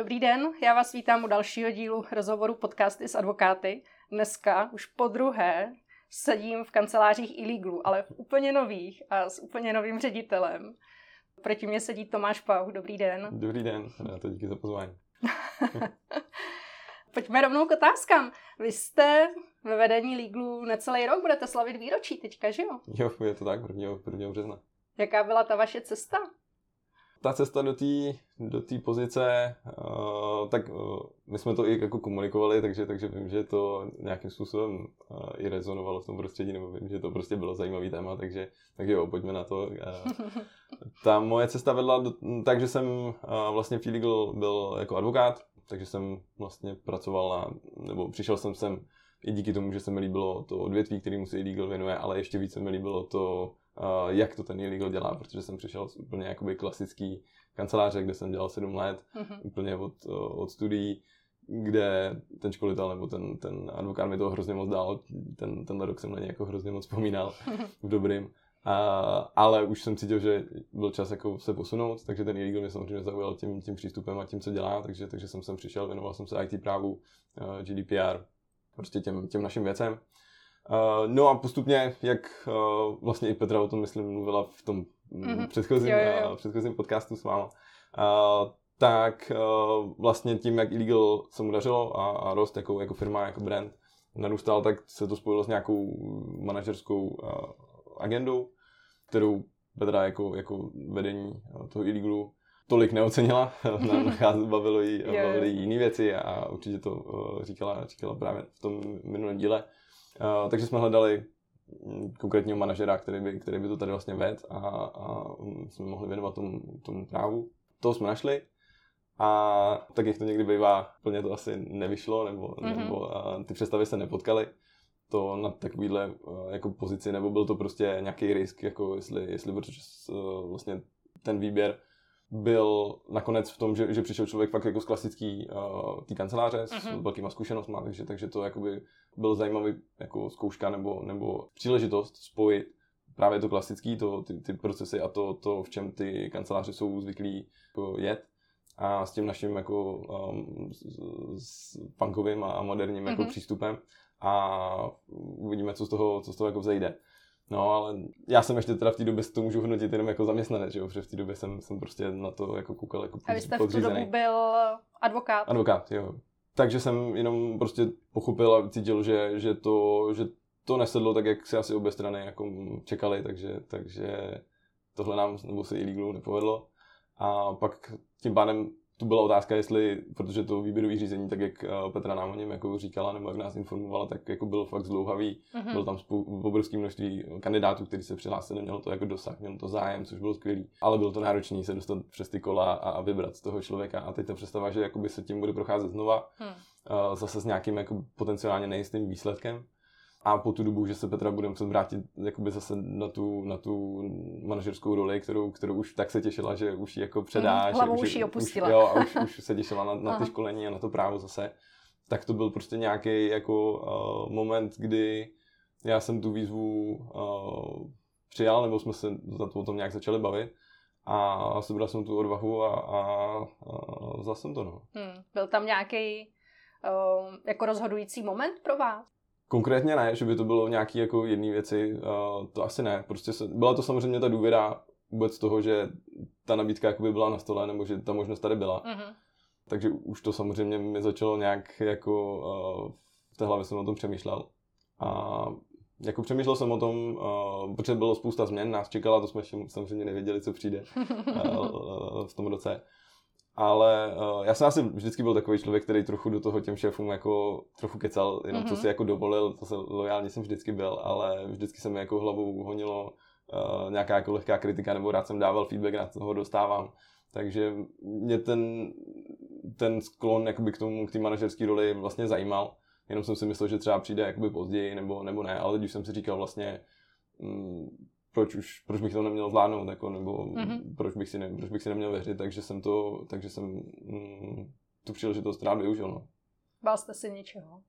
Dobrý den, já vás vítám u dalšího dílu rozhovoru podcasty s advokáty. Dneska už po druhé sedím v kancelářích Illegalu, ale v úplně nových a s úplně novým ředitelem. Proti mě sedí Tomáš Pau. Dobrý den. Dobrý den, to díky za pozvání. Pojďme rovnou k otázkám. Vy jste ve vedení Legalu necelý rok, budete slavit výročí teďka, že jo? Jo, je to tak, 1. 1. března. Jaká byla ta vaše cesta? Ta cesta do té do tý pozice, uh, tak uh, my jsme to i jako komunikovali, takže, takže vím, že to nějakým způsobem uh, i rezonovalo v tom prostředí, nebo vím, že to prostě bylo zajímavý téma, takže, takže jo, pojďme na to. Uh, ta moje cesta vedla do, tak, že jsem uh, vlastně v Legal byl jako advokát, takže jsem vlastně pracoval na, nebo přišel jsem sem i díky tomu, že se mi líbilo to odvětví, kterému se Legal věnuje, ale ještě více mi líbilo to jak to ten illegal dělá, protože jsem přišel z úplně jakoby klasický kanceláře, kde jsem dělal 7 let, mm-hmm. úplně od, uh, od studií, kde ten školitel nebo ten, ten advokát mi to hrozně moc dal, ten, tenhle rok jsem na něj jako hrozně moc vzpomínal v dobrým. A, ale už jsem cítil, že byl čas jako se posunout, takže ten illegal mě samozřejmě zaujal tím, tím přístupem a tím, co dělá, takže, takže jsem sem přišel, věnoval jsem se IT právu, uh, GDPR, prostě těm, těm našim věcem. Uh, no a postupně, jak uh, vlastně i Petra o tom, myslím, mluvila v tom mm-hmm. předchozím, jo, jo, jo. Uh, předchozím podcastu s váma, uh, tak uh, vlastně tím, jak Illegal se mu dařilo a, a rost jako, jako firma, jako brand narůstal, tak se to spojilo s nějakou manažerskou uh, agendou, kterou Petra jako, jako vedení toho Illegalu tolik neocenila, bavilo jí, bavilo jí jiné věci a určitě to uh, říkala, říkala právě v tom minulém díle. Uh, takže jsme hledali mm, konkrétního manažera, který by, který by to tady vlastně vedl a, a jsme mohli věnovat tomu, tomu právu. To jsme našli a tak jak to někdy bývá, plně to asi nevyšlo, nebo, mm-hmm. nebo a ty představy se nepotkaly to na takovýhle jako pozici, nebo byl to prostě nějaký risk, jako jestli, jestli protože vlastně ten výběr byl nakonec v tom, že, že přišel člověk fakt jako z klasický uh, té kanceláře s mhm. velkýma zkušenostmi, takže, takže to jakoby byl zajímavý jako zkouška nebo, nebo příležitost spojit právě to klasický, to, ty, ty procesy a to, to, v čem ty kanceláře jsou zvyklí jako jet a s tím naším jako um, s, s punkovým a moderním uh-huh. jako mhm. přístupem a uvidíme, co z toho, co z toho jako vzejde. No, ale já jsem ještě teda v té době to můžu hodnotit jenom jako zaměstnanec, že jo, protože v té době jsem, jsem prostě na to jako koukal jako A vy jste v tu dobu byl advokát? Advokát, jo. Takže jsem jenom prostě pochopil a cítil, že, že, to, že to nesedlo tak, jak si asi obě strany jako čekali, takže, takže tohle nám nebo se i nepovedlo. A pak tím pádem tu byla otázka, jestli, protože to výběrové řízení, tak jak eh, Petra nám o něm jako říkala, nebo jak nás informovala, tak jako byl fakt zdlouhavý. Uh-huh. Bylo tam spou- obrovské množství kandidátů, kteří se přihlásili, mělo to jako dosah, mělo to zájem, což bylo skvělý. Ale bylo to náročné se dostat přes ty kola a, a vybrat z toho člověka. A teď ta představa, že jakoby se tím bude procházet znova, uh, zase s nějakým jako potenciálně nejistým výsledkem a po tu dobu, že se Petra bude muset vrátit jakoby zase na tu, na tu manažerskou roli, kterou, kterou už tak se těšila, že už ji jako předá. Mm, hlavu už ji opustila. Už, jo, a už, už se těšila na, na ty školení a na to právo zase. Tak to byl prostě nějaký jako uh, moment, kdy já jsem tu výzvu uh, přijal, nebo jsme se za to o tom nějak začali bavit. A sebral jsem tu odvahu a, a, a vzal jsem to. No. Hmm. Byl tam nějaký uh, jako rozhodující moment pro vás? Konkrétně ne, že by to bylo nějaký jako jedné věci, uh, to asi ne. Prostě se, byla to samozřejmě ta důvěra vůbec toho, že ta nabídka jakoby byla na stole, nebo že ta možnost tady byla. Uh-huh. Takže už to samozřejmě mi začalo nějak jako uh, v té hlavě jsem o tom přemýšlel. A jako přemýšlel jsem o tom, uh, protože bylo spousta změn, nás čekala, to jsme samozřejmě nevěděli, co přijde uh, v tom roce. Ale uh, já jsem asi vždycky byl takový člověk, který trochu do toho těm šéfům jako trochu kecal, jenom mm-hmm. co mhm. si jako dovolil, to se lojálně jsem vždycky byl, ale vždycky se mi jako hlavou honilo uh, nějaká jako lehká kritika, nebo rád jsem dával feedback, na toho dostávám. Takže mě ten, ten sklon jakoby k tomu, k té manažerské roli vlastně zajímal. Jenom jsem si myslel, že třeba přijde jakoby později, nebo, nebo ne, ale teď už jsem si říkal vlastně, mm, proč, už, proč bych to neměl zvládnout, jako, nebo mm-hmm. proč, bych si ne, proč bych si neměl věřit, takže jsem to, takže jsem mm, tu příležitost rád využil. No. Bál jste si něčeho?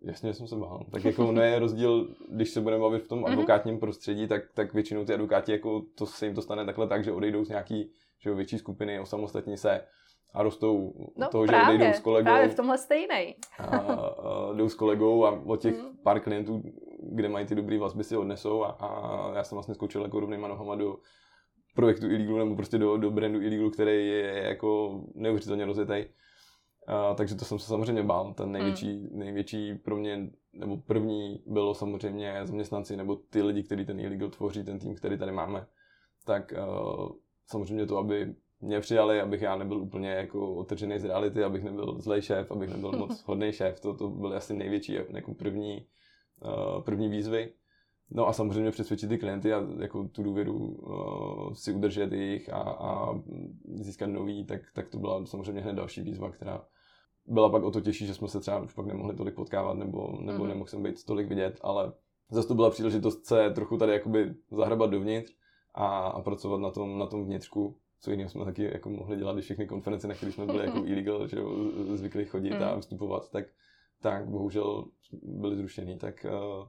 Jasně jsem se bál. Tak jako ne je rozdíl, když se budeme bavit v tom mm-hmm. advokátním prostředí, tak, tak většinou ty advokáti, jako to se jim to stane takhle tak, že odejdou z nějaký že větší skupiny, osamostatní se a rostou no, toho, právě, že jdou s kolegou. Právě v tomhle stejnej. a, a jdou s kolegou a od těch mm. pár klientů, kde mají ty dobrý vazby, si odnesou a, a já jsem vlastně skočil jako rovnýma nohama do projektu Illegal nebo prostě do, do brandu Illegal, který je jako neuvěřitelně rozjetý. A, takže to jsem se samozřejmě bál. Ten největší, mm. největší pro mě, nebo první bylo samozřejmě zaměstnanci nebo ty lidi, kteří ten Illegal tvoří, ten tým, který tady máme. Tak uh, samozřejmě to, aby mě přijali, abych já nebyl úplně jako otržený z reality, abych nebyl zlej šéf, abych nebyl moc hodný šéf. To, to byly asi největší jako první, první výzvy. No a samozřejmě přesvědčit ty klienty a jako tu důvěru uh, si udržet jejich a, a získat nový, tak, tak to byla samozřejmě hned další výzva, která byla pak o to těžší, že jsme se třeba už pak nemohli tolik potkávat nebo, nebo mm-hmm. nemohl jsem být tolik vidět, ale zase to byla příležitost se trochu tady jakoby zahrabat dovnitř a, a pracovat na tom, na tom vnitřku co jiného jsme taky jako mohli dělat, když všechny konference, na které jsme byli jako illegal, že jo, zvykli chodit mm. a vstupovat, tak, tak bohužel byly zrušený, tak uh,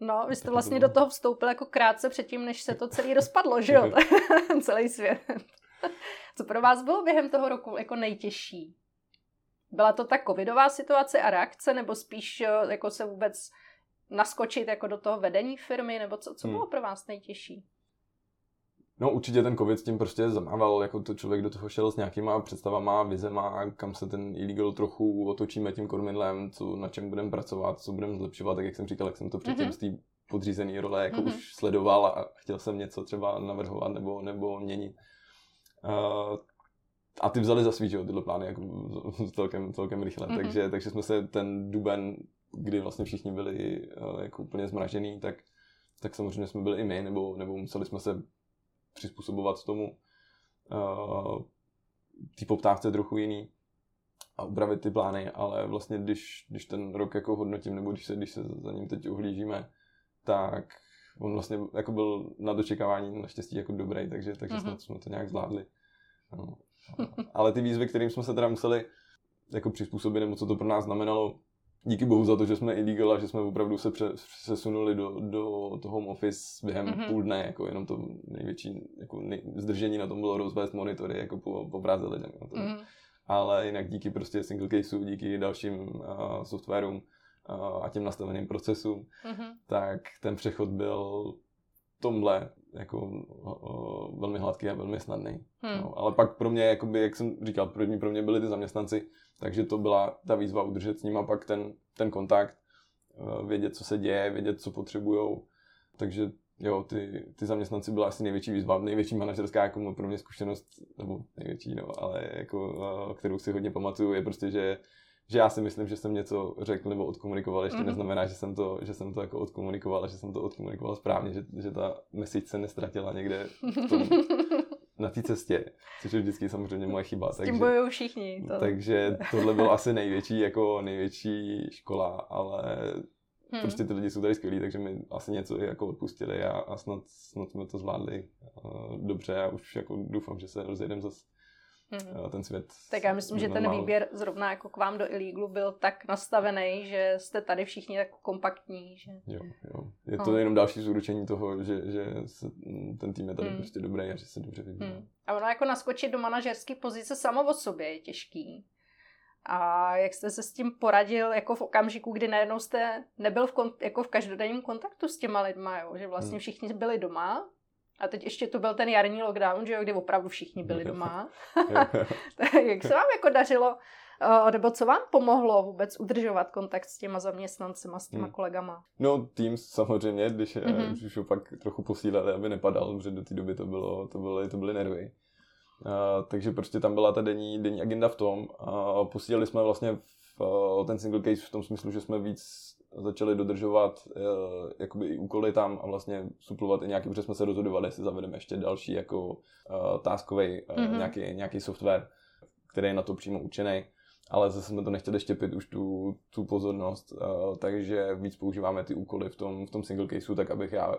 No, vy jste vlastně do toho vstoupil jako krátce předtím, než se to celý rozpadlo, že jo? Celý svět. Co pro vás bylo během toho roku jako nejtěžší? Byla to ta covidová situace a reakce, nebo spíš eh, jako se vůbec naskočit jako do toho vedení firmy, nebo co, co hmm. bylo pro vás nejtěžší? No určitě ten covid s tím prostě zamával, jako to člověk do toho šel s nějakýma představama, vizema, kam se ten illegal trochu otočíme tím kormidlem, co, na čem budeme pracovat, co budeme zlepšovat, tak jak jsem říkal, jak jsem to předtím mm-hmm. z té podřízené role jako mm-hmm. už sledoval a chtěl jsem něco třeba navrhovat nebo, nebo měnit. Uh, a ty vzali za svý, že tyhle plány jako celkem, celkem rychle, mm-hmm. takže, takže jsme se ten duben, kdy vlastně všichni byli uh, jako úplně zmražený, tak, tak samozřejmě jsme byli i my, nebo, nebo museli jsme se přizpůsobovat tomu uh, té poptávce trochu jiný a upravit ty plány, ale vlastně když, když ten rok jako hodnotím, nebo když se, když se za ním teď uhlížíme, tak on vlastně jako byl na dočekávání naštěstí jako dobrý, takže, takže mm-hmm. jsme, jsme to nějak zvládli. No. Ale ty výzvy, kterým jsme se teda museli jako přizpůsobit, nebo co to pro nás znamenalo, díky bohu za to, že jsme illegal a že jsme opravdu se přesunuli do, do toho home office během mm-hmm. půl dne, jako jenom to největší jako nej, zdržení na tom bylo rozvést monitory jako po, po Praze lidem. Mm-hmm. Ale jinak díky prostě single caseu, díky dalším uh, softwarům uh, a těm nastaveným procesům, mm-hmm. tak ten přechod byl tomhle jako uh, velmi hladký a velmi snadný. Hmm. No, ale pak pro mě, jakoby, jak jsem říkal, první pro mě byli ty zaměstnanci, takže to byla ta výzva udržet s nimi pak ten, ten kontakt, uh, vědět, co se děje, vědět, co potřebujou. Takže jo, ty, ty zaměstnanci byla asi největší výzva, největší manažerská jako pro mě zkušenost, nebo největší, no, ale jako, uh, kterou si hodně pamatuju, je prostě, že že já si myslím, že jsem něco řekl nebo odkomunikoval, ještě mm-hmm. neznamená, že jsem, to, že jsem to jako odkomunikoval a že jsem to odkomunikoval správně, že, že ta message se nestratila někde v tom, na té cestě, což je vždycky samozřejmě moje chyba. S tím takže, bojují všichni. To. Takže tohle bylo asi největší, jako největší škola, ale hmm. prostě ty lidi jsou tady skvělí, takže mi asi něco jako odpustili a, a snad, snad jsme to zvládli uh, dobře a už jako doufám, že se rozjedeme zase mm-hmm. ten svět. Tak já myslím, že ten výběr zrovna jako k vám do Illeglu byl tak nastavený, že jste tady všichni tak kompaktní. Že... Jo, jo. Je to no. jenom další zúročení toho, že, že se, ten tým je tady mm. prostě dobrý a že se dobře vyvíjí. Mm. A ono jako naskočit do manažerské pozice samo o sobě je těžký. A jak jste se s tím poradil jako v okamžiku, kdy najednou jste nebyl v, kon- jako v každodenním kontaktu s těma lidma, jo? že vlastně hmm. všichni byli doma, a teď ještě to byl ten jarní lockdown, že jo, kdy opravdu všichni byli doma. Jak se vám jako dařilo, eh, nebo co vám pomohlo vůbec udržovat kontakt s těma zaměstnancema, s těma hmm. kolegama? No Teams samozřejmě, když mm-hmm. už ho pak trochu posílali, aby nepadal, protože do té doby to, bylo, to, byly, to byly nervy. Uh, takže prostě tam byla ta denní, denní agenda v tom a posílali jsme vlastně v, uh, ten single case v tom smyslu, že jsme víc začali dodržovat uh, jakoby i úkoly tam a vlastně suplovat i nějaký, protože jsme se rozhodovali, jestli zavedeme ještě další jako uh, taskový uh, mm-hmm. nějaký, nějaký software, který je na to přímo učený ale zase jsme to nechtěli štěpit už tu, tu pozornost, uh, takže víc používáme ty úkoly v tom, v tom single caseu, tak abych já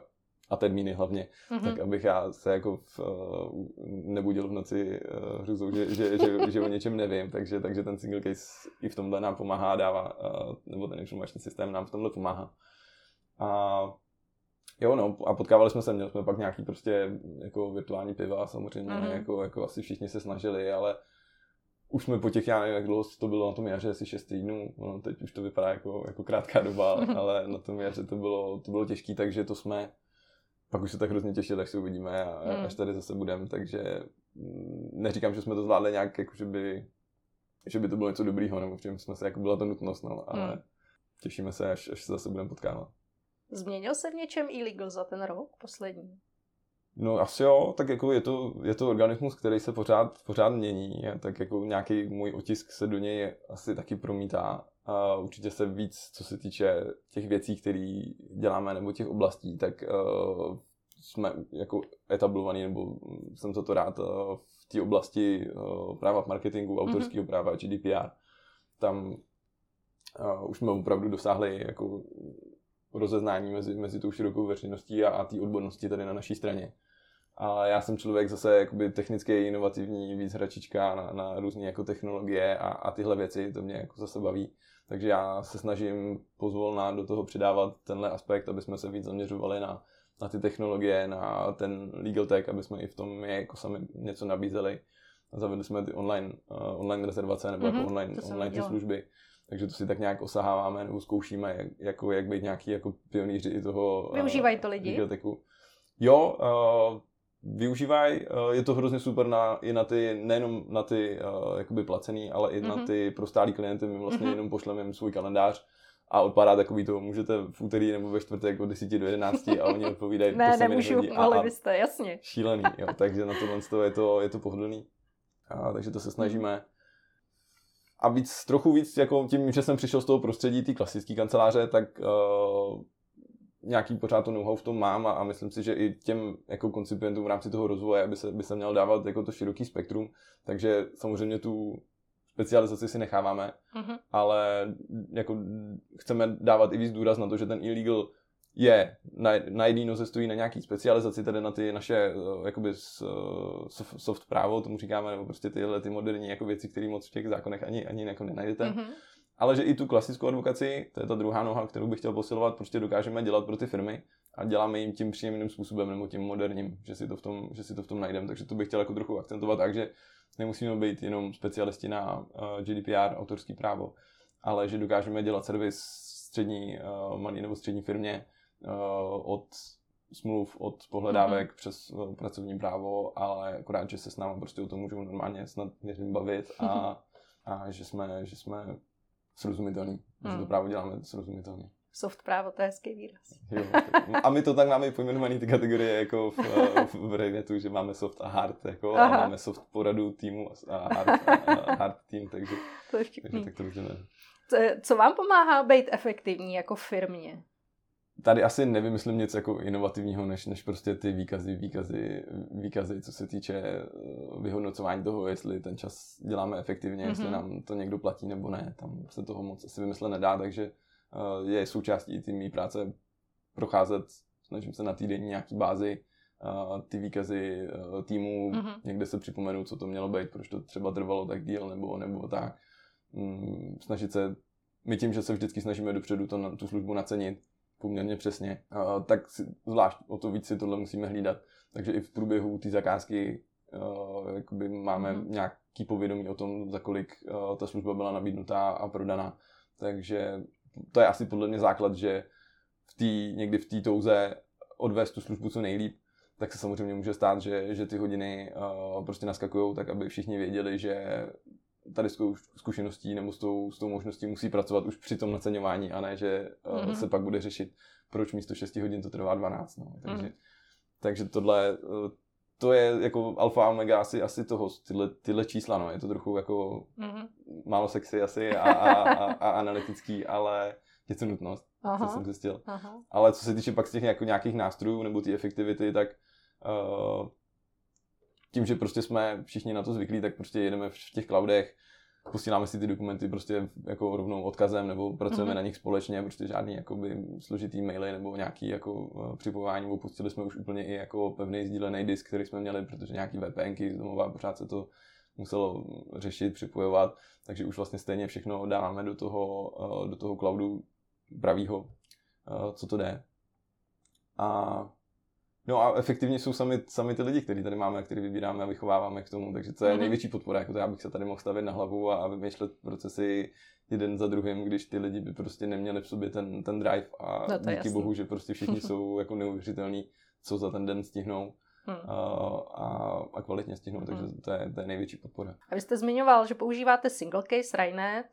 a termíny hlavně, mm-hmm. tak abych já se jako v, uh, nebudil v noci uh, hruzou, že, že, že, že o něčem nevím, takže, takže ten single case i v tomhle nám pomáhá, dává, uh, nebo ten informační systém nám v tomhle pomáhá. A Jo, no, a potkávali jsme se, měli jsme pak nějaký prostě jako virtuální piva, samozřejmě, mm-hmm. jako, jako asi všichni se snažili, ale už jsme po těch, já nevím, jak dlouho to bylo na tom jaře, asi 6 týdnů, no, teď už to vypadá jako, jako krátká doba, ale na tom jaře to bylo, to bylo těžké, takže to jsme, pak už se tak hrozně těšili, až se uvidíme a hmm. až tady zase budeme, takže mm, neříkám, že jsme to zvládli nějak, jako že by, že by to bylo něco dobrýho, nebo v čem jsme se, jako byla to nutnost, no, ale hmm. těšíme se, až, až se zase budeme potkávat. Změnil se v něčem illegal za ten rok poslední? No asi jo, tak jako je to, je to organismus, který se pořád, pořád mění, tak jako nějaký můj otisk se do něj asi taky promítá a určitě se víc, co se týče těch věcí, které děláme, nebo těch oblastí, tak uh, jsme jako etablovaný, nebo jsem za to rád uh, v té oblasti uh, práva v marketingu, mhm. autorského mm-hmm. práva, GDPR. Tam uh, už jsme opravdu dosáhli jako rozeznání mezi, mezi tou širokou veřejností a, a té odbornosti tady na naší straně. A já jsem člověk zase jakoby technicky inovativní, víc hračička na, na různé jako technologie a, a tyhle věci, to mě jako zase baví. Takže já se snažím pozvolna do toho přidávat tenhle aspekt, aby jsme se víc zaměřovali na, na ty technologie, na ten legal tech, aby jsme i v tom je jako sami něco nabízeli. Zavedli jsme ty online, uh, online rezervace nebo mm-hmm, jako online, online ty služby. Takže to si tak nějak osaháváme nebo zkoušíme, jak, jako, jak být nějaký jako pionýři i toho Využívají to lidi? Legal techu. Jo, uh, využívají, eh, je to hrozně super na, i na ty, nejenom na ty uh, jakoby placený, ale i mm-hmm. na mhm. ty pro stálý klienty, my vlastně mm-hmm. jenom pošleme jim svůj kalendář a odpadá takový to, můžete v úterý nebo ve čtvrtek od 10 do 11 a oni odpovídají. ne, to nemůžu, mohli byste, jasně. Šílený, jo, takže na tohle je to, je to pohodlný. A, takže to se snažíme. A víc, trochu víc, jako tím, že jsem přišel z toho prostředí té klasické kanceláře, tak uh, nějaký pořád to know-how v tom mám a, a myslím si, že i těm jako koncipientům v rámci toho rozvoje by se, by se měl dávat jako to široký spektrum, takže samozřejmě tu specializaci si necháváme, uh-huh. ale jako chceme dávat i víc důraz na to, že ten illegal je na, na jedné noze stojí na nějaký specializaci, tedy na ty naše eh, jakoby soft, soft právo, tomu říkáme, nebo prostě tyhle ty moderní jako věci, které moc v těch zákonech ani, ani jako nenajdete. Uh-huh ale že i tu klasickou advokaci, to je ta druhá noha, kterou bych chtěl posilovat, prostě dokážeme dělat pro ty firmy a děláme jim tím příjemným způsobem nebo tím moderním, že si to v tom, že si to v tom najdeme. Takže to bych chtěl jako trochu akcentovat tak, že nemusíme být jenom specialisti na eh, GDPR, autorský právo, ale že dokážeme dělat servis střední uh, malý nebo střední firmě uh, od smluv, od pohledávek mm-hmm. přes pracovní právo, ale akorát, že se s námi prostě o tom můžou normálně snad bavit a, a že jsme, že jsme srozumitelný. Hmm. Že to právo děláme srozumitelný. Soft právo, to je hezký výraz. Jo, a my to tak máme pojmenovaný ty kategorie jako v, v, v Revitu, že máme soft a hard, jako, a máme soft poradu týmu a hard, a hard tým, takže, to je takže tak to. Co, co vám pomáhá být efektivní jako firmě? Tady asi nevymyslím nic jako inovativního, než, než prostě ty výkazy, výkazy, výkazy, co se týče eh, vyhodnocování toho, jestli ten čas děláme efektivně, mm-hmm. jestli mhm. nám to někdo platí nebo ne. Tam se toho moc asi vymyslet nedá, takže uh, je součástí té mý práce procházet, snažím se na týdenní nějaký bázi uh, ty výkazy uh, týmu, mm-hmm. někde se připomenu, co to mělo být, proč to třeba trvalo tak díl nebo, nebo tak. Mm, snažit se, my tím, že se vždycky snažíme dopředu to, tu službu nacenit, poměrně přesně, tak zvlášť o to víc si tohle musíme hlídat. Takže i v průběhu té zakázky jakoby máme mm. nějaký povědomí o tom, za kolik ta služba byla nabídnutá a prodaná. Takže to je asi podle mě základ, že v tý, někdy v té touze odvést tu službu co nejlíp, tak se samozřejmě může stát, že, že ty hodiny uh, prostě naskakují tak, aby všichni věděli, že tady s zkušeností nebo s tou, s tou možností musí pracovat už při tom naceňování a ne, že mm-hmm. se pak bude řešit, proč místo 6 hodin to trvá 12. No. Takže, mm. takže tohle, eh, to je jako alfa a omega asi, asi toho, tyhle, tyhle čísla, no. je to trochu jako mm-hmm. málo sexy asi a, a, a, a analytický, ale je to nutnost, Aha. co jsem zjistil. Aha. Ale co se týče pak z těch jako nějakých nástrojů nebo té efektivity, tak uh, tím, že prostě jsme všichni na to zvyklí, tak prostě jedeme v těch cloudech, posíláme si ty dokumenty prostě jako rovnou odkazem nebo pracujeme mm-hmm. na nich společně, prostě žádný jakoby složitý maily nebo nějaký jako eh, připojování, opustili jsme už úplně i jako pevný sdílený disk, který jsme měli, protože nějaký VPNky z domova pořád se to muselo řešit, připojovat, takže už vlastně stejně všechno dáváme do toho, eh, do toho cloudu pravýho, eh, co to jde. A No a efektivně jsou sami, sami ty lidi, který tady máme, který vybíráme a vychováváme k tomu, takže to je mm-hmm. největší podpora, jako to já bych se tady mohl stavit na hlavu a, a vymýšlet procesy jeden za druhým, když ty lidi by prostě neměli v sobě ten, ten drive a no díky jasný. bohu, že prostě všichni jsou jako neuvěřitelní, co za ten den stihnou. Hmm. A, a kvalitně stihnou, takže hmm. to, je, to je největší podpora. A vy jste zmiňoval, že používáte single case, Rainet,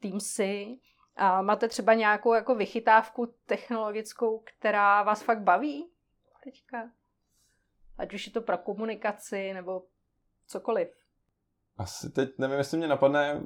Teamsy, a máte třeba nějakou jako vychytávku technologickou, která vás fakt baví teďka? Ať už je to pro komunikaci nebo cokoliv. Asi teď nevím, jestli mě napadne.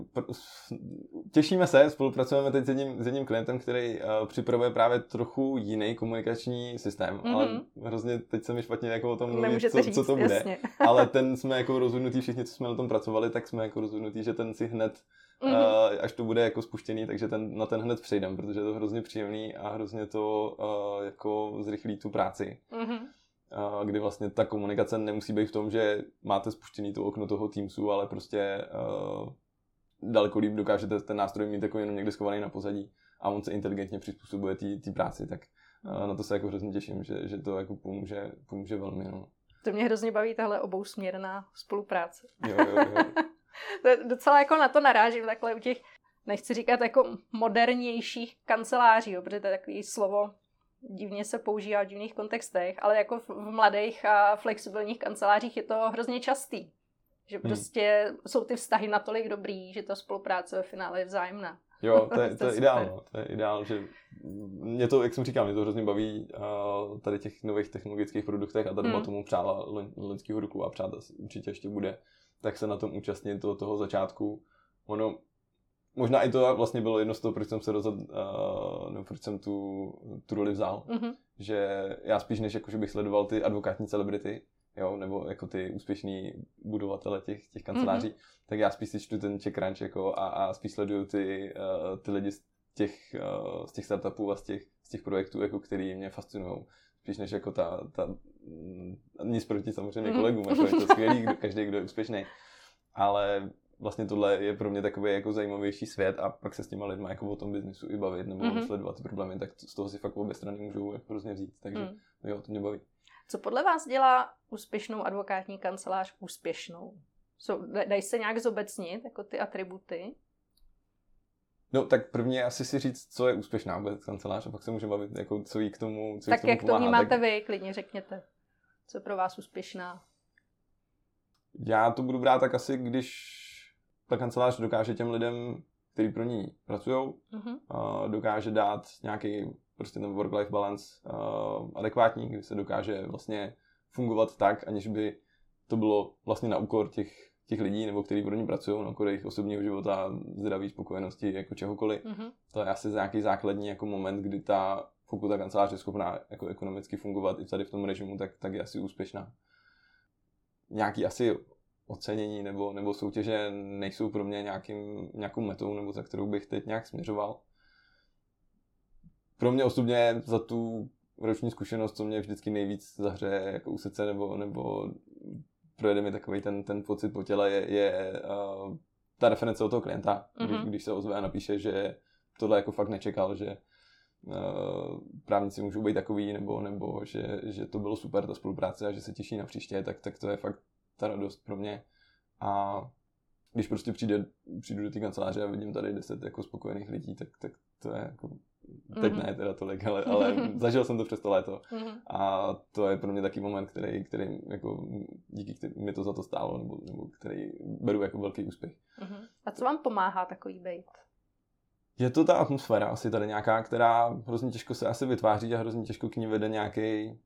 Těšíme se, spolupracujeme teď s jedním, s jedním klientem, který uh, připravuje právě trochu jiný komunikační systém, mm-hmm. ale hrozně teď se mi špatně jako o tom mluvit, co, říct, co to bude. Jasně. ale ten jsme jako rozhodnutí, všichni, co jsme na tom pracovali, tak jsme jako rozhodnutí, že ten si hned mm-hmm. až to bude jako spuštěný, takže ten, na ten hned přejdem, protože je to hrozně příjemný a hrozně to uh, jako zrychlí tu práci. Mm-hmm. Uh, kdy vlastně ta komunikace nemusí být v tom, že máte spuštěný to okno toho Teamsu, ale prostě uh, daleko líp dokážete ten nástroj mít jako jenom někde schovaný na pozadí a on se inteligentně přizpůsobuje té práci, tak uh, na to se jako hrozně těším, že, že to jako pomůže, pomůže velmi. No. To mě hrozně baví tahle obousměrná spolupráce. Jo, jo, jo. docela jako na to narážím takhle u těch, nechci říkat jako modernějších kanceláří, jo, protože to je takový slovo, divně se používá v divných kontextech, ale jako v mladých a flexibilních kancelářích je to hrozně častý. Že hmm. prostě hmm. jsou ty vztahy natolik dobrý, že ta spolupráce ve finále je vzájemná. Jo, to je, to je ideál, no. to je ideál, že mě to, jak jsem říkal, mě to hrozně baví uh, tady těch nových technologických produktech a ta doba hmm. tomu přála loňského roku a přát určitě ještě bude tak se na tom účastnit do toho začátku. Ono, možná i to vlastně bylo jedno z toho, proč jsem se rozhodl, uh, nebo proč jsem tu, tu roli vzal. Mm-hmm. Že já spíš než jako, že bych sledoval ty advokátní celebrity, jo, nebo jako ty úspěšní budovatele těch, těch kanceláří, mm-hmm. tak já spíš si čtu ten CheckRunch jako a, a spíš sleduju ty, uh, ty lidi z těch, uh, z těch startupů a z těch, z těch projektů, jako který mě fascinují. Spíš než jako ta, ta nic proti samozřejmě mm. kolegům, jako je to skvělý, každý, kdo je úspěšný. Ale vlastně tohle je pro mě takový jako zajímavější svět a pak se s těma lidmi jako o tom biznisu i bavit nebo mm-hmm. sledovat ty problémy, tak z toho si fakt obě strany můžou jako hrozně vzít. Takže mm. jo, to mě baví. Co podle vás dělá úspěšnou advokátní kancelář úspěšnou? So, dají se nějak zobecnit, jako ty atributy? No, tak prvně asi si říct, co je úspěšná vůbec kancelář a pak se můžeme bavit, jako, co jí k tomu co Tak k tomu jak pomáhá. to vnímáte tak... vy, klidně řekněte. Co je pro vás úspěšná? Já to budu brát tak asi, když ta kancelář dokáže těm lidem, kteří pro ní pracují, uh-huh. uh, dokáže dát nějaký prostě ten work-life balance uh, adekvátní, kdy se dokáže vlastně fungovat tak, aniž by to bylo vlastně na úkor těch těch lidí, nebo kteří pro ně pracují, no, jejich osobního života, zdraví, spokojenosti, jako čehokoliv. Mm-hmm. To je asi nějaký základní jako moment, kdy ta, pokud ta kancelář je schopná jako ekonomicky fungovat i tady v tom režimu, tak, tak je asi úspěšná. Nějaký asi ocenění nebo, nebo soutěže nejsou pro mě nějakým, nějakou metou, nebo za kterou bych teď nějak směřoval. Pro mě osobně za tu roční zkušenost, co mě vždycky nejvíc zahřeje jako u srdce nebo, nebo projede mi takový ten, ten pocit po těle, je, je uh, ta reference od toho klienta, mm-hmm. když, když se ozve a napíše, že tohle jako fakt nečekal, že právníci můžou být takový, nebo, nebo že, že to bylo super ta spolupráce a že se těší na příště, tak, tak to je fakt ta radost pro mě. A když prostě přijde, přijdu do té kanceláře a vidím tady deset jako spokojených lidí, tak, tak to je jako Teď mm-hmm. ne teda tolik, ale, ale zažil jsem to přes to léto. Mm-hmm. A to je pro mě taky moment, který, který jako díky který mi to za to stálo, nebo, nebo který beru jako velký úspěch. Mm-hmm. A co vám pomáhá takový bejt? Je to ta atmosféra asi tady nějaká, která hrozně těžko se asi vytváří a hrozně těžko k ní vede nějaký,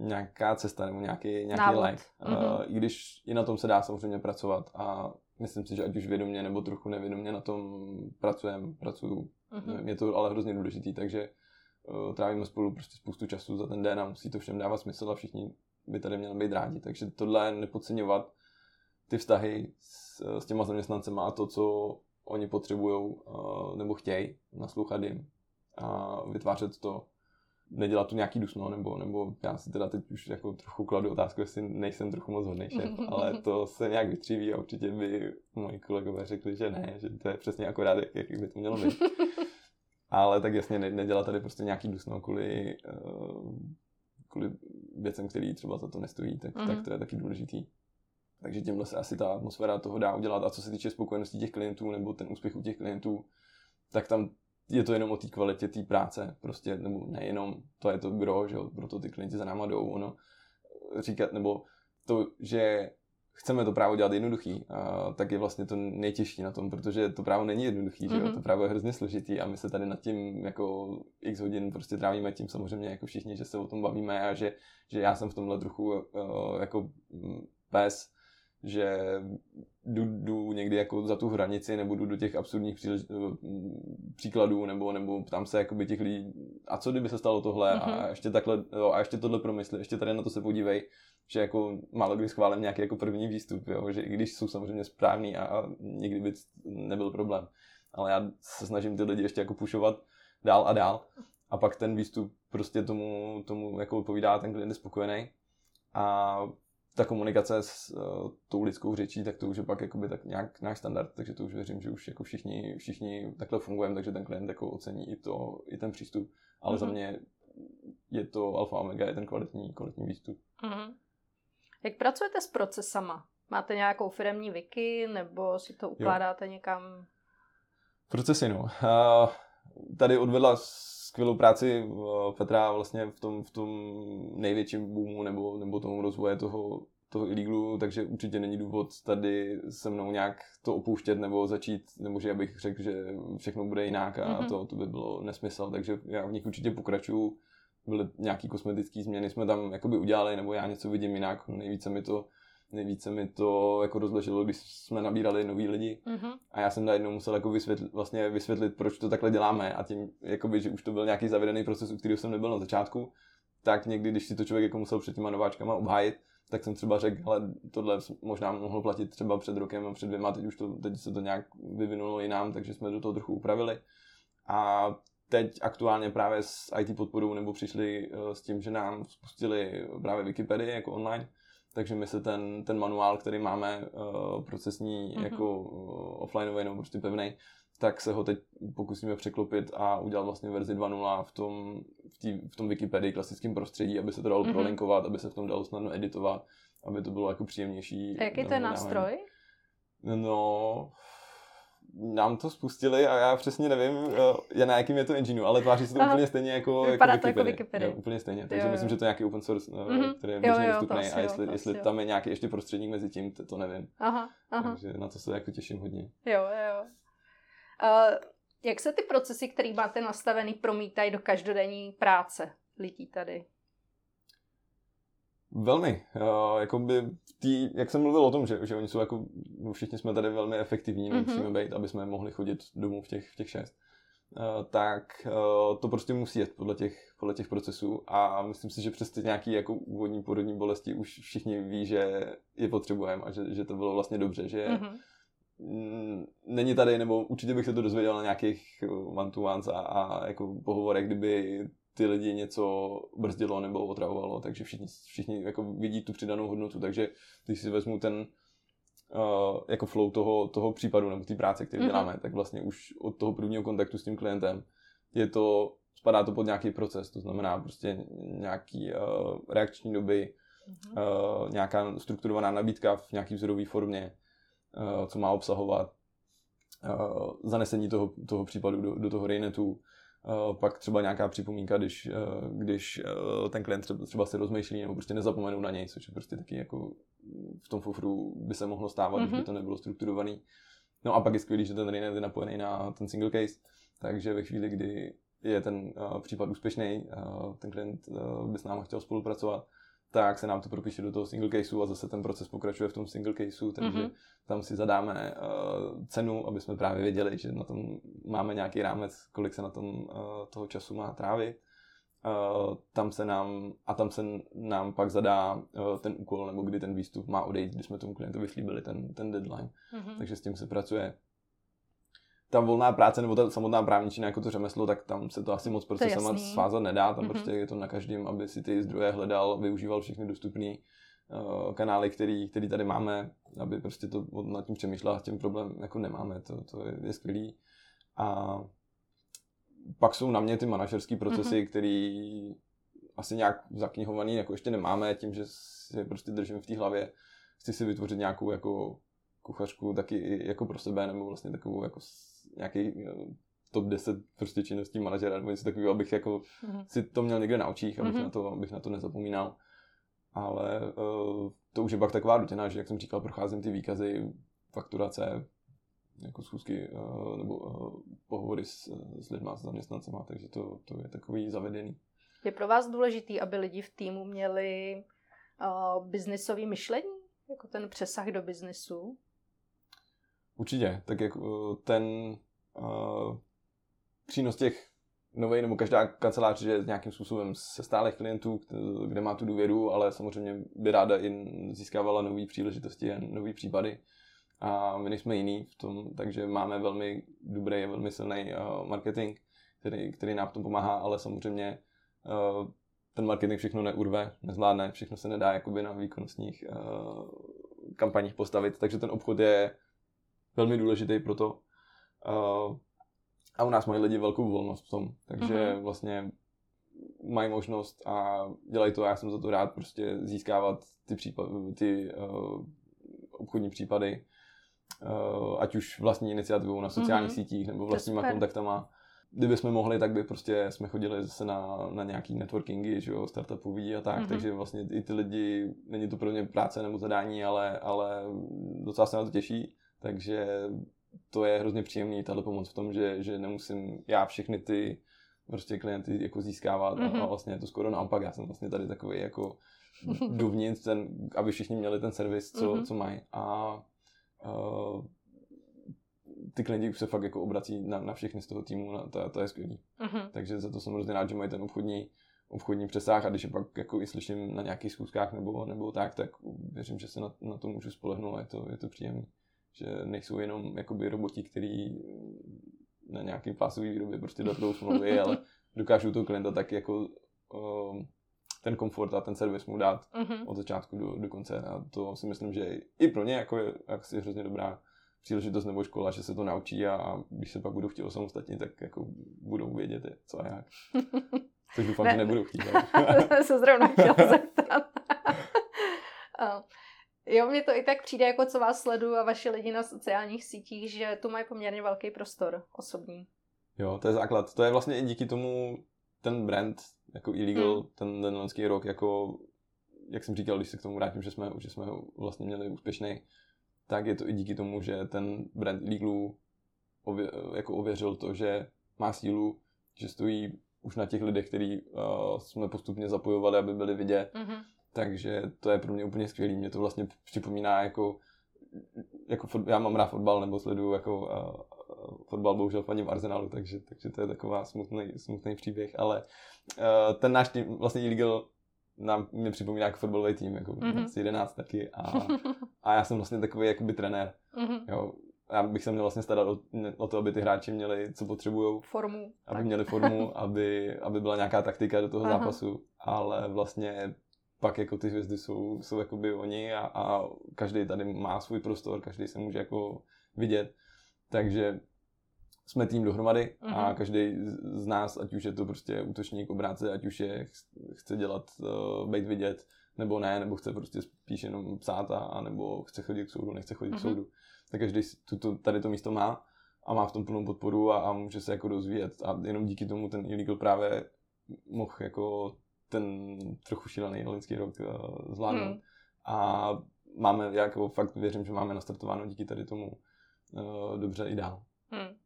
nějaká cesta nebo nějaký, nějaký like. Mm-hmm. Uh, I když i na tom se dá samozřejmě pracovat a myslím si, že ať už vědomě nebo trochu nevědomě na tom pracujeme, pracuju. Mm-hmm. Je to ale hrozně důležitý, takže uh, trávíme spolu prostě spoustu času za ten den a musí to všem dávat smysl a všichni by tady měli být rádi. Takže tohle nepodceňovat ty vztahy s, s těma zaměstnancema a to, co oni potřebují uh, nebo chtějí, naslouchat jim a vytvářet to nedělat tu nějaký dusno, nebo, nebo já si teda teď už jako trochu kladu otázku, jestli nejsem trochu moc hodný šéf, ale to se nějak vytříví a určitě by moji kolegové řekli, že ne, že to je přesně akorát, jak, jak by to mělo být. ale tak jasně ne, nedělat tady prostě nějaký dusno kvůli, uh, kvůli věcem, který třeba za to nestojí, tak, mm-hmm. tak to je taky důležitý. Takže tímhle se asi ta atmosféra toho dá udělat. A co se týče spokojenosti těch klientů nebo ten úspěch u těch klientů, tak tam je to jenom o té kvalitě té práce, prostě, nebo nejenom, to je to gro, že jo, proto ty klienti za náma jdou, ono, říkat, nebo to, že chceme to právo dělat jednoduchý, a, tak je vlastně to nejtěžší na tom, protože to právo není jednoduchý, mm-hmm. že jo? Mhm. to právo je hrozně složitý a my se tady nad tím jako x hodin prostě trávíme tím samozřejmě jako všichni, že se o tom bavíme a že, že já jsem v tomhle trochu uh, jako pes, že jdu, jdu někdy jako za tu hranici nebo jdu do těch absurdních přílež, příkladů nebo, nebo ptám se jakoby těch lidí, a co kdyby se stalo tohle mm-hmm. a mhm. ještě takhle, jo, a ještě tohle promysli, ještě tady na to se podívej, že jako málo kdy schválím nějaký jako první výstup, jo, že i když jsou samozřejmě správný a, a někdy by nebyl problém, ale já se snažím ty lidi ještě jako pušovat dál a dál a pak ten výstup prostě tomu, tomu jako odpovídá, ten klient je spokojený a ta komunikace s uh, tou lidskou řečí, tak to už je pak jakoby tak nějak náš standard, takže to už věřím, že už jako všichni, všichni takhle fungujeme, takže ten klient jako ocení i, to, i ten přístup, ale mm-hmm. za mhm. mě je to alfa omega, je ten kvalitní, kvalitní výstup. Mm-hmm. Jak pracujete s procesama? Máte nějakou firemní wiki, nebo si to ukládáte jo. někam? Procesy, no. Uh, tady odvedla skvělou práci Petra vlastně v tom, v tom největším boomu nebo, nebo tomu rozvoje toho, toho illegalu, takže určitě není důvod tady se mnou nějak to opouštět nebo začít, nebo že abych řekl, že všechno bude jinak a mm-hmm. to, to by bylo nesmysl, takže já v nich určitě pokračuju. Byly nějaký kosmetické změny, jsme tam jakoby udělali, nebo já něco vidím jinak, nejvíce mi to nejvíce mi to jako rozležilo, když jsme nabírali nový lidi mm-hmm. a já jsem najednou musel jako vysvětlit, vlastně vysvětlit, proč to takhle děláme a tím, jakoby, že už to byl nějaký zavedený proces, u kterého jsem nebyl na začátku, tak někdy, když si to člověk jako musel před těma nováčkama obhájit, tak jsem třeba řekl, ale tohle možná mohlo platit třeba před rokem a před dvěma, teď už to, teď se to nějak vyvinulo jinam, takže jsme do toho trochu upravili. A teď aktuálně právě s IT podporou nebo přišli eh, s tím, že nám spustili právě Wikipedii jako online, takže my se ten, ten manuál, který máme uh, procesní mm-hmm. jako uh, offlineový nebo prostě pevný, tak se ho teď pokusíme překlopit a udělat vlastně verzi 2.0 v tom, v, tý, v tom Wikipedii klasickém prostředí, aby se to dalo mm-hmm. prolinkovat, aby se v tom dalo snadno editovat, aby to bylo jako příjemnější. A jaký to je nástroj? No, nám to spustili a já přesně nevím, eh, já na jakým je to engineu, ale tváří se to Aha. úplně stejně jako, Vypadá jako to jako Wikipedia. Jo, úplně stejně, takže jo, jo. myslím, že to je nějaký open source, mm-hmm. který je běžně dostupný a jestli, jo, jestli tam je nějaký ještě prostředník mezi tím, to, to nevím. Aha, aha. Takže na to se jako těším hodně. Jo, jo. Uh, jak se ty procesy, které máte nastavený, promítají do každodenní práce lidí tady? Velmi. Uh, jakoby tý, jak jsem mluvil o tom, že, že oni jsou jako, no všichni jsme tady velmi efektivní, mm-hmm. musíme být, aby jsme mohli chodit domů v těch, v těch šest. Uh, tak uh, to prostě musí jet podle těch, podle těch procesů a myslím si, že přes ty nějaké jako úvodní porodní bolesti už všichni ví, že je potřebujeme a že, že to bylo vlastně dobře, že mm-hmm. není tady, nebo určitě bych se to dozvěděl na nějakých one-to-ones a, a jako pohovorech, kdyby ty lidi něco brzdilo nebo otravovalo, takže všichni, všichni jako vidí tu přidanou hodnotu, takže když si vezmu ten uh, jako flow toho, toho případu nebo té práce, který mm-hmm. děláme, tak vlastně už od toho prvního kontaktu s tím klientem je to, spadá to pod nějaký proces, to znamená prostě nějaký uh, reakční doby, mm-hmm. uh, nějaká strukturovaná nabídka v nějaký vzorové formě, uh, co má obsahovat, uh, zanesení toho, toho případu do, do toho rejnetu, pak třeba nějaká připomínka, když, uh, když uh, ten klient třeba, třeba si rozmýšlí nebo prostě nezapomenu na něj, což je prostě taky jako v tom fofru by se mohlo stávat, mm-hmm. když by to nebylo strukturovaný. No a pak je skvělý, že ten Rainet je napojený na ten single case, takže ve chvíli, kdy je ten uh, případ úspěšný, uh, ten klient uh, by s námi chtěl spolupracovat, tak se nám to propíše do toho single caseu a zase ten proces pokračuje v tom single caseu, takže mm-hmm. tam si zadáme uh, cenu, aby jsme právě věděli, že na tom máme nějaký rámec, kolik se na tom uh, toho času má trávit. Uh, tam se nám, a tam se nám pak zadá uh, ten úkol, nebo kdy ten výstup má odejít, když jsme tomu klientovi slíbili ten, ten deadline. Mm-hmm. Takže s tím se pracuje ta volná práce nebo ta samotná právničina jako to řemeslo, tak tam se to asi moc procesem svázat nedá. Tam mm-hmm. prostě je to na každém, aby si ty zdroje hledal, využíval všechny dostupné uh, kanály, který, který tady máme, aby prostě to nad tím přemýšlel a tím problém jako nemáme. To, to je, je skvělý. A pak jsou na mě ty manažerské procesy, mm-hmm. který asi nějak zaknihovaný jako ještě nemáme, tím, že si prostě držím v té hlavě. Chci si vytvořit nějakou jako kuchařku taky jako pro sebe, nebo vlastně takovou jako nějaký top 10 prostě činností manažera, nebo něco takového, abych jako mm-hmm. si to měl někde na očích, abych, mm-hmm. na, to, abych na to nezapomínal. Ale uh, to už je pak taková rutina, že jak jsem říkal, procházím ty výkazy, fakturace, jako schůzky uh, nebo uh, pohovory s, s lidmi, s zaměstnancema, takže to, to je takový zavedený. Je pro vás důležitý, aby lidi v týmu měli uh, biznisový myšlení? Jako ten přesah do biznisu? Určitě. Tak jak uh, ten uh, přínos těch nových, nebo každá kancelář je nějakým způsobem se stálých klientů, kde má tu důvěru, ale samozřejmě by ráda i získávala nové příležitosti a nové případy. A my nejsme jiný v tom, takže máme velmi dobrý a velmi silný uh, marketing, který, který nám v tom pomáhá, ale samozřejmě uh, ten marketing všechno neurve, nezvládne, všechno se nedá jakoby na výkonnostních uh, kampaních postavit, takže ten obchod je velmi důležitý pro to. Uh, a u nás mají lidi velkou volnost v tom, takže mm-hmm. vlastně mají možnost a dělají to, já jsem za to rád, prostě získávat ty, případ, ty uh, obchodní případy, uh, ať už vlastní iniciativou na sociálních mm-hmm. sítích nebo vlastníma kontaktama. Kdyby jsme mohli, tak by prostě jsme chodili zase na, na nějaký networkingy, že jo, startupový a tak, mm-hmm. takže vlastně i ty lidi, není to pro ně práce nebo zadání, ale, ale docela se na to těší, takže to je hrozně příjemný, tahle pomoc v tom, že, že nemusím já všechny ty prostě klienty jako získávat mm-hmm. a, mhm. vlastně je to skoro naopak, já jsem vlastně tady takový jako duvnitř, ten, aby všichni měli ten servis, co, mm-hmm. co mají a uh, ty klienti už se fakt jako obrací na, na všechny z toho týmu, na, to, to je skvělý. Mm-hmm. Takže za to jsem hrozně rád, že mají ten obchodní, obchodní přesah a když je pak jako i slyším na nějakých schůzkách nebo, nebo tak, tak věřím, že se na, na to můžu spolehnout a je to, je to příjemné že nejsou jenom jakoby roboti, který na nějaký pásový výrobě prostě datují smlouvy, ale dokážou toho klienta tak jako um, ten komfort a ten servis mu dát mm-hmm. od začátku do, do konce a to si myslím, že i pro ně jako je asi hrozně dobrá příležitost nebo škola, že se to naučí a, a když se pak budou chtít osamostatnit, tak jako budou vědět, co a jak. Což doufám, ne. že nebudou chtít. se zrovna chtěla zeptat. Jo, mně to i tak přijde, jako co vás sleduju a vaše lidi na sociálních sítích, že tu mají poměrně velký prostor osobní. Jo, to je základ. To je vlastně i díky tomu ten brand, jako illegal, mm. ten, ten loňský rok, jako, jak jsem říkal, když se k tomu vrátím, že jsme, že jsme ho vlastně měli úspěšný, tak je to i díky tomu, že ten brand illegalu ově, jako ověřil to, že má sílu, že stojí už na těch lidech, který uh, jsme postupně zapojovali, aby byli vidět. Mm-hmm takže to je pro mě úplně skvělý. Mě to vlastně připomíná jako, jako fot, já mám rád fotbal nebo sleduju jako uh, fotbal, bohužel faním Arsenalu, takže, takže to je taková smutný, smutný příběh, ale uh, ten náš tým, vlastně illegal nám mě připomíná jako fotbalový tým, jako mm-hmm. 11 taky a, a já jsem vlastně takový jakoby trenér. Mm-hmm. Jo, já bych se měl vlastně starat o, o to, aby ty hráči měli, co potřebují. Formu. Aby tak. měli formu, aby, aby byla nějaká taktika do toho Aha. zápasu, ale vlastně pak jako ty hvězdy jsou, jsou jakoby oni a, a každý tady má svůj prostor, každý se může jako vidět. Takže jsme tým dohromady mm-hmm. a mhm. každý z nás, ať už je to prostě útočník, obránce, ať už je chce dělat, uh, být vidět, nebo ne, nebo chce prostě spíš jenom psát a, a nebo chce chodit k soudu, nechce chodit mm-hmm. k mhm. soudu. Tak každý tuto, tady to místo má a má v tom plnou podporu a, a může se jako rozvíjet. A jenom díky tomu ten illegal právě mohl jako ten trochu šílený loňský rok uh, zvládnout. Hmm. A máme, já jako fakt věřím, že máme nastartováno díky tady tomu uh, dobře i dál. Hmm.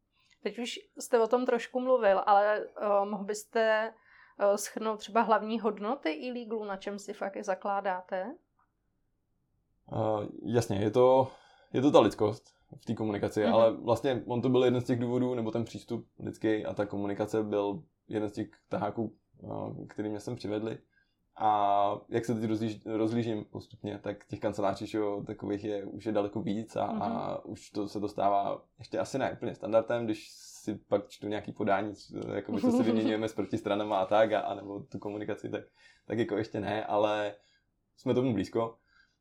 Teď už jste o tom trošku mluvil, ale uh, mohl byste uh, schrnout třeba hlavní hodnoty e legalu, na čem si fakt zakládáte? Uh, jasně, je to, je to ta lidskost v té komunikaci, mm-hmm. ale vlastně on to byl jeden z těch důvodů, nebo ten přístup lidský a ta komunikace byl jeden z těch taháků, který mě sem přivedli. A jak se teď rozlíž, rozlížím postupně, tak těch kanceláří jo, takových je už je daleko víc a, mm-hmm. a mhm. už to se dostává ještě asi ne úplně standardem, když si pak čtu nějaký podání, jako by to si vyměňujeme s protistranama a tak, a, a nebo tu komunikaci, tak, tak jako ještě ne, ale jsme tomu blízko.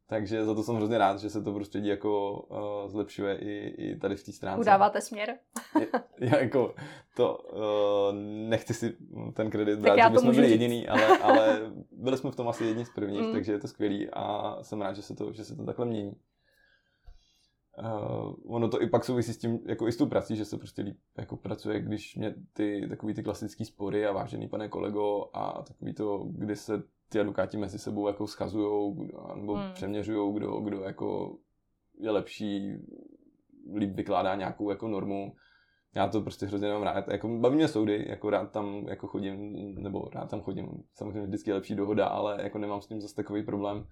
Takže za to jsem hrozně rád, že se to prostředí jako uh, zlepšuje i, i tady v té stránce. Udáváte směr? já jako to uh, nechci si ten kredit brát, že bychom byli jediný, ale, ale byli jsme v tom asi jedni z prvních, mm. takže je to skvělý a jsem rád, že se to, že se to takhle mění. Uh, ono to i pak souvisí s tím, jako i s tou prací, že se prostě líp jako pracuje, když mě ty takový ty klasické spory a vážený pane kolego a takový to, kdy se ty advokáti mezi sebou jako schazujou nebo hmm. přeměřují, kdo, kdo jako je lepší, líp vykládá nějakou jako normu. Já to prostě hrozně mám rád. Jako baví mě soudy, jako rád tam jako chodím, nebo rád tam chodím. Samozřejmě vždycky je lepší dohoda, ale jako nemám s tím zase takový problém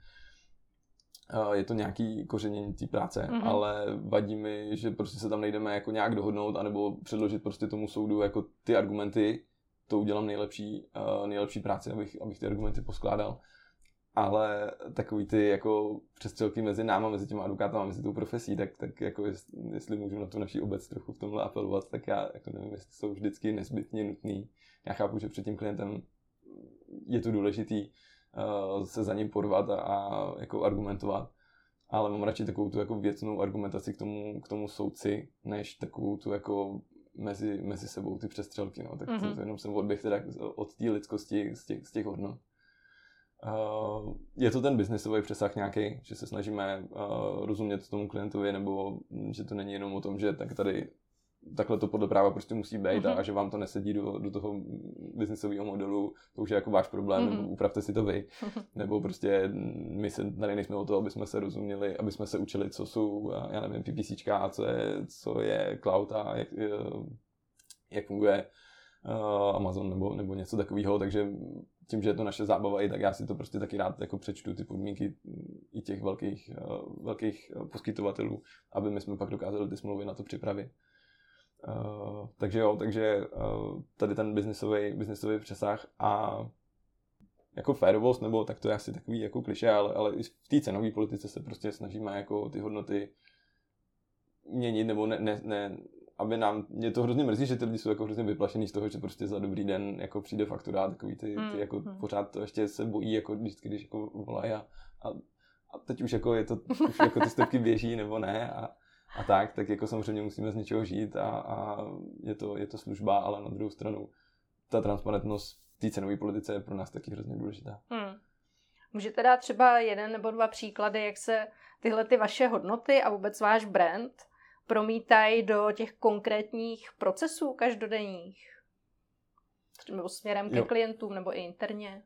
je to nějaký kořenění té práce, mm-hmm. ale vadí mi, že prostě se tam nejdeme jako nějak dohodnout, anebo předložit prostě tomu soudu jako ty argumenty, to udělám nejlepší, nejlepší práci, abych, abych ty argumenty poskládal. Ale takový ty jako přestřelky mezi náma, mezi těma advokátama, mezi tou profesí, tak, tak jako jestli, jestli můžu na tu naší obec trochu v tomhle apelovat, tak já jako nevím, jestli jsou vždycky nezbytně nutný. Já chápu, že před tím klientem je to důležitý, uh, se za ním porvat a, a jako argumentovat. Ale mám radši takovou tu jako věcnou argumentaci k tomu, k tomu soudci, než takovou tu jako mezi, mezi sebou ty přestřelky. No. Tak mm-hmm. to, to jenom jsem odběh teda od té lidskosti z těch, z těch hodnot. Uh, je to ten biznesový přesah nějaký, že se snažíme uh, rozumět tomu klientovi, nebo že to není jenom o tom, že tak tady takhle to podle práva prostě musí být mm-hmm. a, že vám to nesedí do, do toho biznisového modelu, to už je jako váš problém, mm-hmm. nebo mhm. upravte si to vy. nebo prostě my se tady nejsme o to, aby jsme se rozuměli, aby jsme se učili, co jsou, já nevím, PPCčka a co je, co je cloud a jak, eh, jak funguje uh, Amazon nebo, nebo něco takového, takže tím, že je to naše zábava i tak já si to prostě taky rád jako přečtu ty podmínky i těch velkých, uh, velkých poskytovatelů, aby my jsme pak dokázali ty smlouvy na to připravit. Uh, takže jo, takže uh, tady ten biznisový, biznisový přesah a jako férovost, nebo tak to je asi takový jako kliše, ale, ale i v té cenové politice se prostě snažíme jako ty hodnoty měnit, nebo ne, ne, ne, aby nám, mě to hrozně mrzí, že ty lidi jsou jako hrozně vyplašený z toho, že prostě za dobrý den jako přijde faktura, takový ty, ty mm, jako mm. pořád to ještě se bojí, jako vždycky, když jako volají a, a, a, teď už jako je to, už jako ty stepky běží nebo ne a, a tak, tak jako samozřejmě musíme z něčeho žít a, a je, to, je to služba, ale na druhou stranu ta transparentnost v té cenové politice je pro nás taky hrozně důležitá. Hmm. Můžete dát třeba jeden nebo dva příklady, jak se tyhle ty vaše hodnoty a vůbec váš brand promítají do těch konkrétních procesů každodenních? Nebo směrem ke jo. klientům, nebo i interně?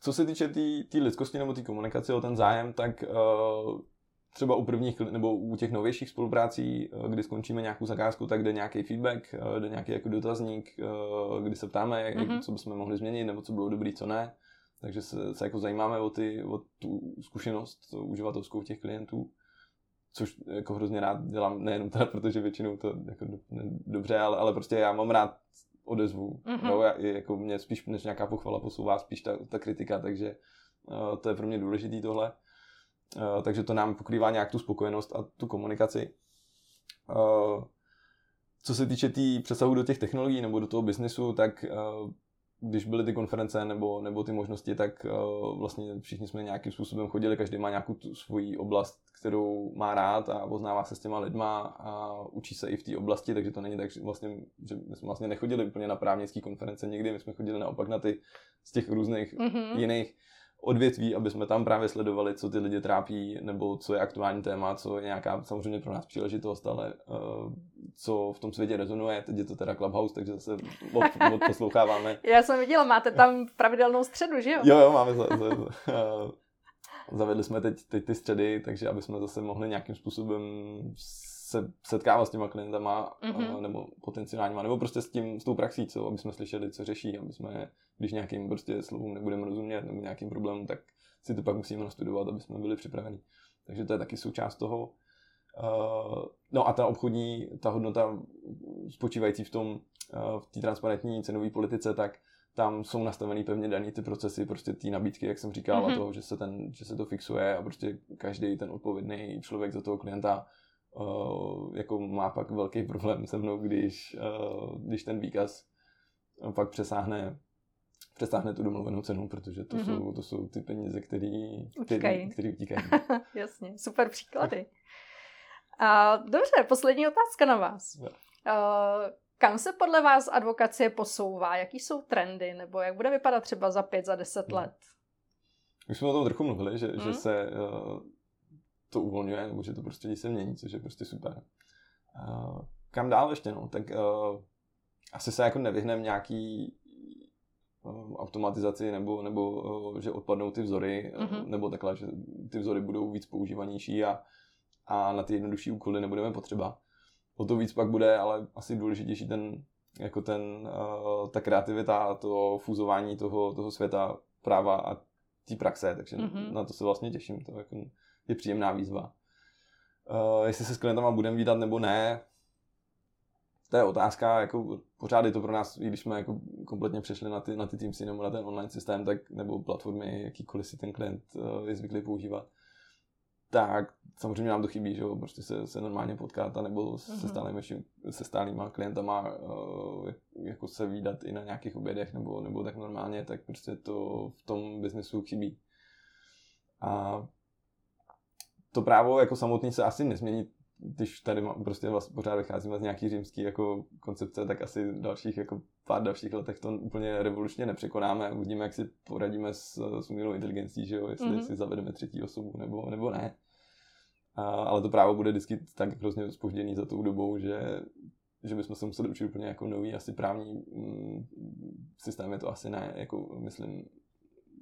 Co se týče té tý, tý lidskosti nebo té komunikace o ten zájem, tak uh, třeba u prvních nebo u těch novějších spoluprácí, eh, kdy skončíme nějakou zakázku, tak jde nějaký feedback, eh, jde nějaký jako dotazník, eh, kdy se ptáme, jak, mm-hmm. co bychom mohli změnit, nebo co bylo dobrý, co ne. Takže se, se jako zajímáme o, ty, o tu zkušenost uživatelskou těch klientů, což jako hrozně rád dělám, nejenom teda, protože většinou to jako do, ne, dobře, ale, ale prostě já mám rád odezvu. Mm-hmm. No, já, jako mě spíš než nějaká pochvala posouvá spíš ta, ta kritika, takže uh, to je pro mě důležitý tohle. Eh, takže to nám pokrývá nějak tu spokojenost a tu komunikaci. Eh, co se týče té tý přesahu do těch technologií nebo do toho biznesu, tak eh, když byly ty konference nebo, nebo ty možnosti, tak vlastně všichni jsme nějakým způsobem chodili, každý má nějakou tu svoji oblast, kterou má rád a poznává se s těma lidma a učí se i v té oblasti, takže to není tak, že, vlastně, že my jsme vlastně nechodili úplně na právnické konference někdy, my jsme chodili naopak na ty z těch různých mm-hmm. jiných odvětví, aby jsme tam právě sledovali, co ty lidi trápí, nebo co je aktuální téma, co je nějaká samozřejmě pro nás příležitost, ale uh, co v tom světě rezonuje. Teď je to teda Clubhouse, takže zase od, odposloucháváme. Já jsem viděla, máte tam pravidelnou středu, že jo? Jo, jo, máme za, za, za, uh, zavedli jsme teď, teď ty středy, takže aby jsme zase mohli nějakým způsobem se setkávat s těma klientama mm-hmm. nebo potenciálníma, nebo prostě s tím, s tou praxí, co, aby jsme slyšeli, co řeší, aby jsme, když nějakým prostě slovům nebudeme rozumět nebo nějakým problémům, tak si to pak musíme nastudovat, aby jsme byli připraveni. Takže to je taky součást toho. Uh, no a ta obchodní, ta hodnota spočívající v tom, uh, v té transparentní cenové politice, tak tam jsou nastavený pevně daný ty procesy, prostě ty nabídky, jak jsem říkal, mm-hmm. a toho, že se, ten, že se to fixuje a prostě každý ten odpovědný člověk za toho klienta uh, jako má pak velký problém se mnou, když, uh, když ten výkaz pak přesáhne přesáhne tu domluvenou cenu, protože to, mm-hmm. jsou, to jsou ty peníze, které utíkají. Který, utíkají. Jasně, super příklady. A, dobře, poslední otázka na vás. Uh, kam se podle vás advokacie posouvá? Jaký jsou trendy? Nebo jak bude vypadat třeba za pět, za deset let? Už jsme o tom trochu mluvili, že, mm. že se uh, to uvolňuje, nebo že to prostředí se mění, což je prostě super. Uh, kam dál ještě, no? Tak uh, asi se jako nevyhneme nějaký uh, automatizaci nebo, nebo uh, že odpadnou ty vzory, mm-hmm. uh, nebo takhle, že ty vzory budou víc používanější a, a na ty jednodušší úkoly nebudeme potřeba. O to víc pak bude ale asi důležitější ten, jako ten, uh, ta kreativita, to fúzování toho, toho světa práva a té praxe, takže mm-hmm. na to se vlastně těším, to jako je příjemná výzva. Uh, jestli se s klientama budeme výdat nebo ne, to je otázka, jako pořád je to pro nás, i když jsme jako kompletně přešli na ty, na ty Teamsy nebo na ten online systém, tak, nebo platformy, jakýkoliv si ten klient uh, je zvyklý používat, tak samozřejmě nám to chybí, že jo, prostě se, se normálně potkat a nebo mm-hmm. se, mhm. stálými, se stálýma klientama uh, jako se výdat i na nějakých obědech nebo, nebo tak normálně, tak prostě to v tom biznesu chybí. A to právo jako samotný se asi nezmění, když tady má, prostě vlastně pořád vycházíme z nějaký římský jako koncepce, tak asi dalších jako pár dalších letech to úplně revolučně nepřekonáme. Uvidíme, jak si poradíme s, s umělou inteligencí, že jo, jestli mm-hmm. si zavedeme třetí osobu nebo, nebo ne. A, ale to právo bude vždycky tak hrozně spožděný za tou dobou, že že bychom se museli učit úplně jako nový asi právní mm, systém je to asi ne, jako myslím,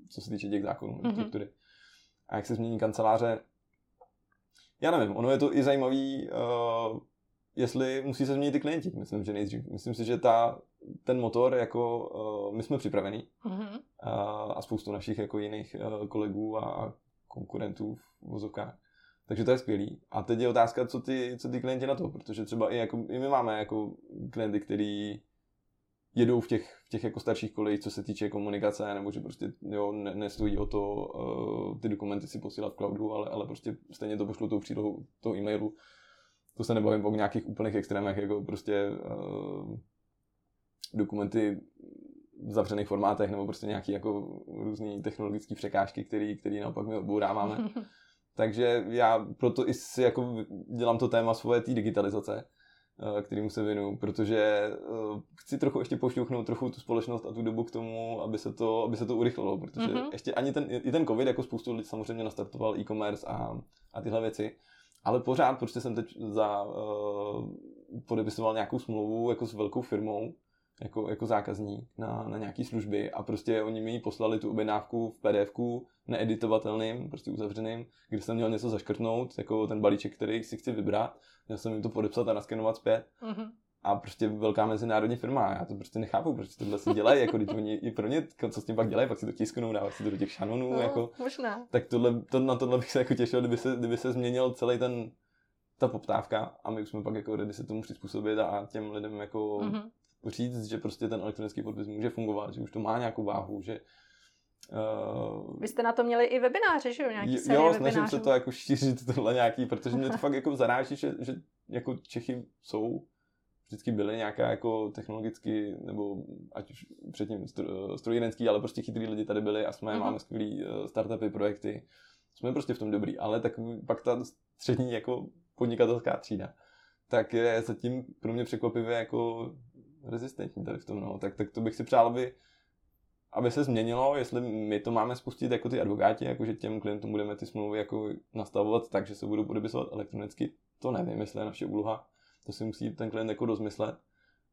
co se týče těch zákonů, mm-hmm. struktury. A jak se změní kanceláře, já nevím, ono je to i zajímavý, uh, jestli musí se změnit ty klienti, myslím, že nejdřív. Myslím si, že ta, ten motor, jako uh, my jsme připravení mm-hmm. uh, a spoustu našich jako jiných uh, kolegů a konkurentů v vozovkách. Takže to je skvělý. A teď je otázka, co ty, co ty klienti na to, protože třeba i, jako, i my máme jako klienty, který jedou v těch, v těch jako starších kolejích, co se týče komunikace, nebo že prostě jo, ne, nestojí o to uh, ty dokumenty si posílat v cloudu, ale, ale prostě stejně to pošlou tou přílohou toho e-mailu. To se nebavím o nějakých úplných extrémech, jako prostě uh, dokumenty v zavřených formátech, nebo prostě nějaký jako různý technologické překážky, který, který naopak my odbouráváme. Takže já proto i si jako dělám to téma svoje té digitalizace, kterýmu se věnuju, protože eh, chci trochu ještě pošťouchnout trochu tu společnost a tu dobu k tomu, aby se to, aby se to urychlilo, protože mm-hmm. ještě ani ten, i ten covid jako spoustu lidí samozřejmě nastartoval e-commerce a, a tyhle věci, ale pořád prostě jsem teď za, uh, podepisoval nějakou smlouvu jako s velkou firmou, jako, jako zákazník na, na nějaký služby a prostě oni mi poslali tu objednávku v pdf needitovatelným, prostě uzavřeným, kde jsem měl něco zaškrtnout, jako ten balíček, který si chci vybrat, měl jsem jim to podepsat a naskenovat zpět. Mm-hmm. A prostě velká mezinárodní firma, já to prostě nechápu, proč tohle si dělají, jako když oni i pro ně, co s tím pak dělají, pak si to tisknou, dávají si to do těch šanonů, no, jako. Možná. Tak tohle, to, na tohle bych se jako těšil, kdyby se, kdyby se změnil celý ten, ta poptávka a my už jsme pak jako ready se tomu přizpůsobit a těm lidem jako mm-hmm. říct, že prostě ten elektronický podpis může fungovat, že už to má nějakou váhu, že Uh, Vy jste na to měli i webináře, že jo? Nějaký jo, snažím webinářů. se to jako šířit tohle nějaký, protože mě to fakt jako zaráží, že, že jako Čechy jsou, vždycky byly nějaká jako technologicky, nebo ať už předtím strojírenský, ale prostě chytrý lidi tady byli a jsme, uh-huh. máme skvělý eh, startupy, projekty, jsme prostě v tom dobrý, ale tak pak ta střední jako podnikatelská třída, tak je zatím pro mě překvapivě jako rezistentní tady v tom, no. tak, tak to bych si přál, aby aby se změnilo, jestli my to máme spustit jako ty advokáti, jakože těm klientům budeme ty smlouvy jako nastavovat tak, že se budou podepisovat elektronicky, to nevím, jestli je naše úloha, to si musí ten klient jako rozmyslet,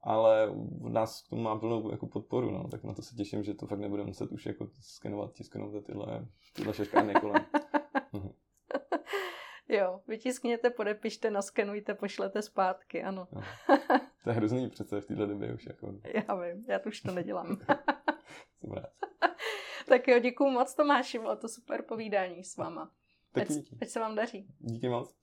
ale v nás k tomu má plnou jako podporu, no, tak na to se těším, že to fakt nebude muset už jako skenovat, tisknout tyhle, tyhle šeškárny kolem. Jo, vytiskněte, podepište, naskenujte, pošlete zpátky, ano. No. To je hrozný přece v této době už. Jako... Já vím, já to už to nedělám. Tak jo, děkuju moc Tomáši, bylo to super povídání s váma. Ať, ať se vám daří. Díky moc.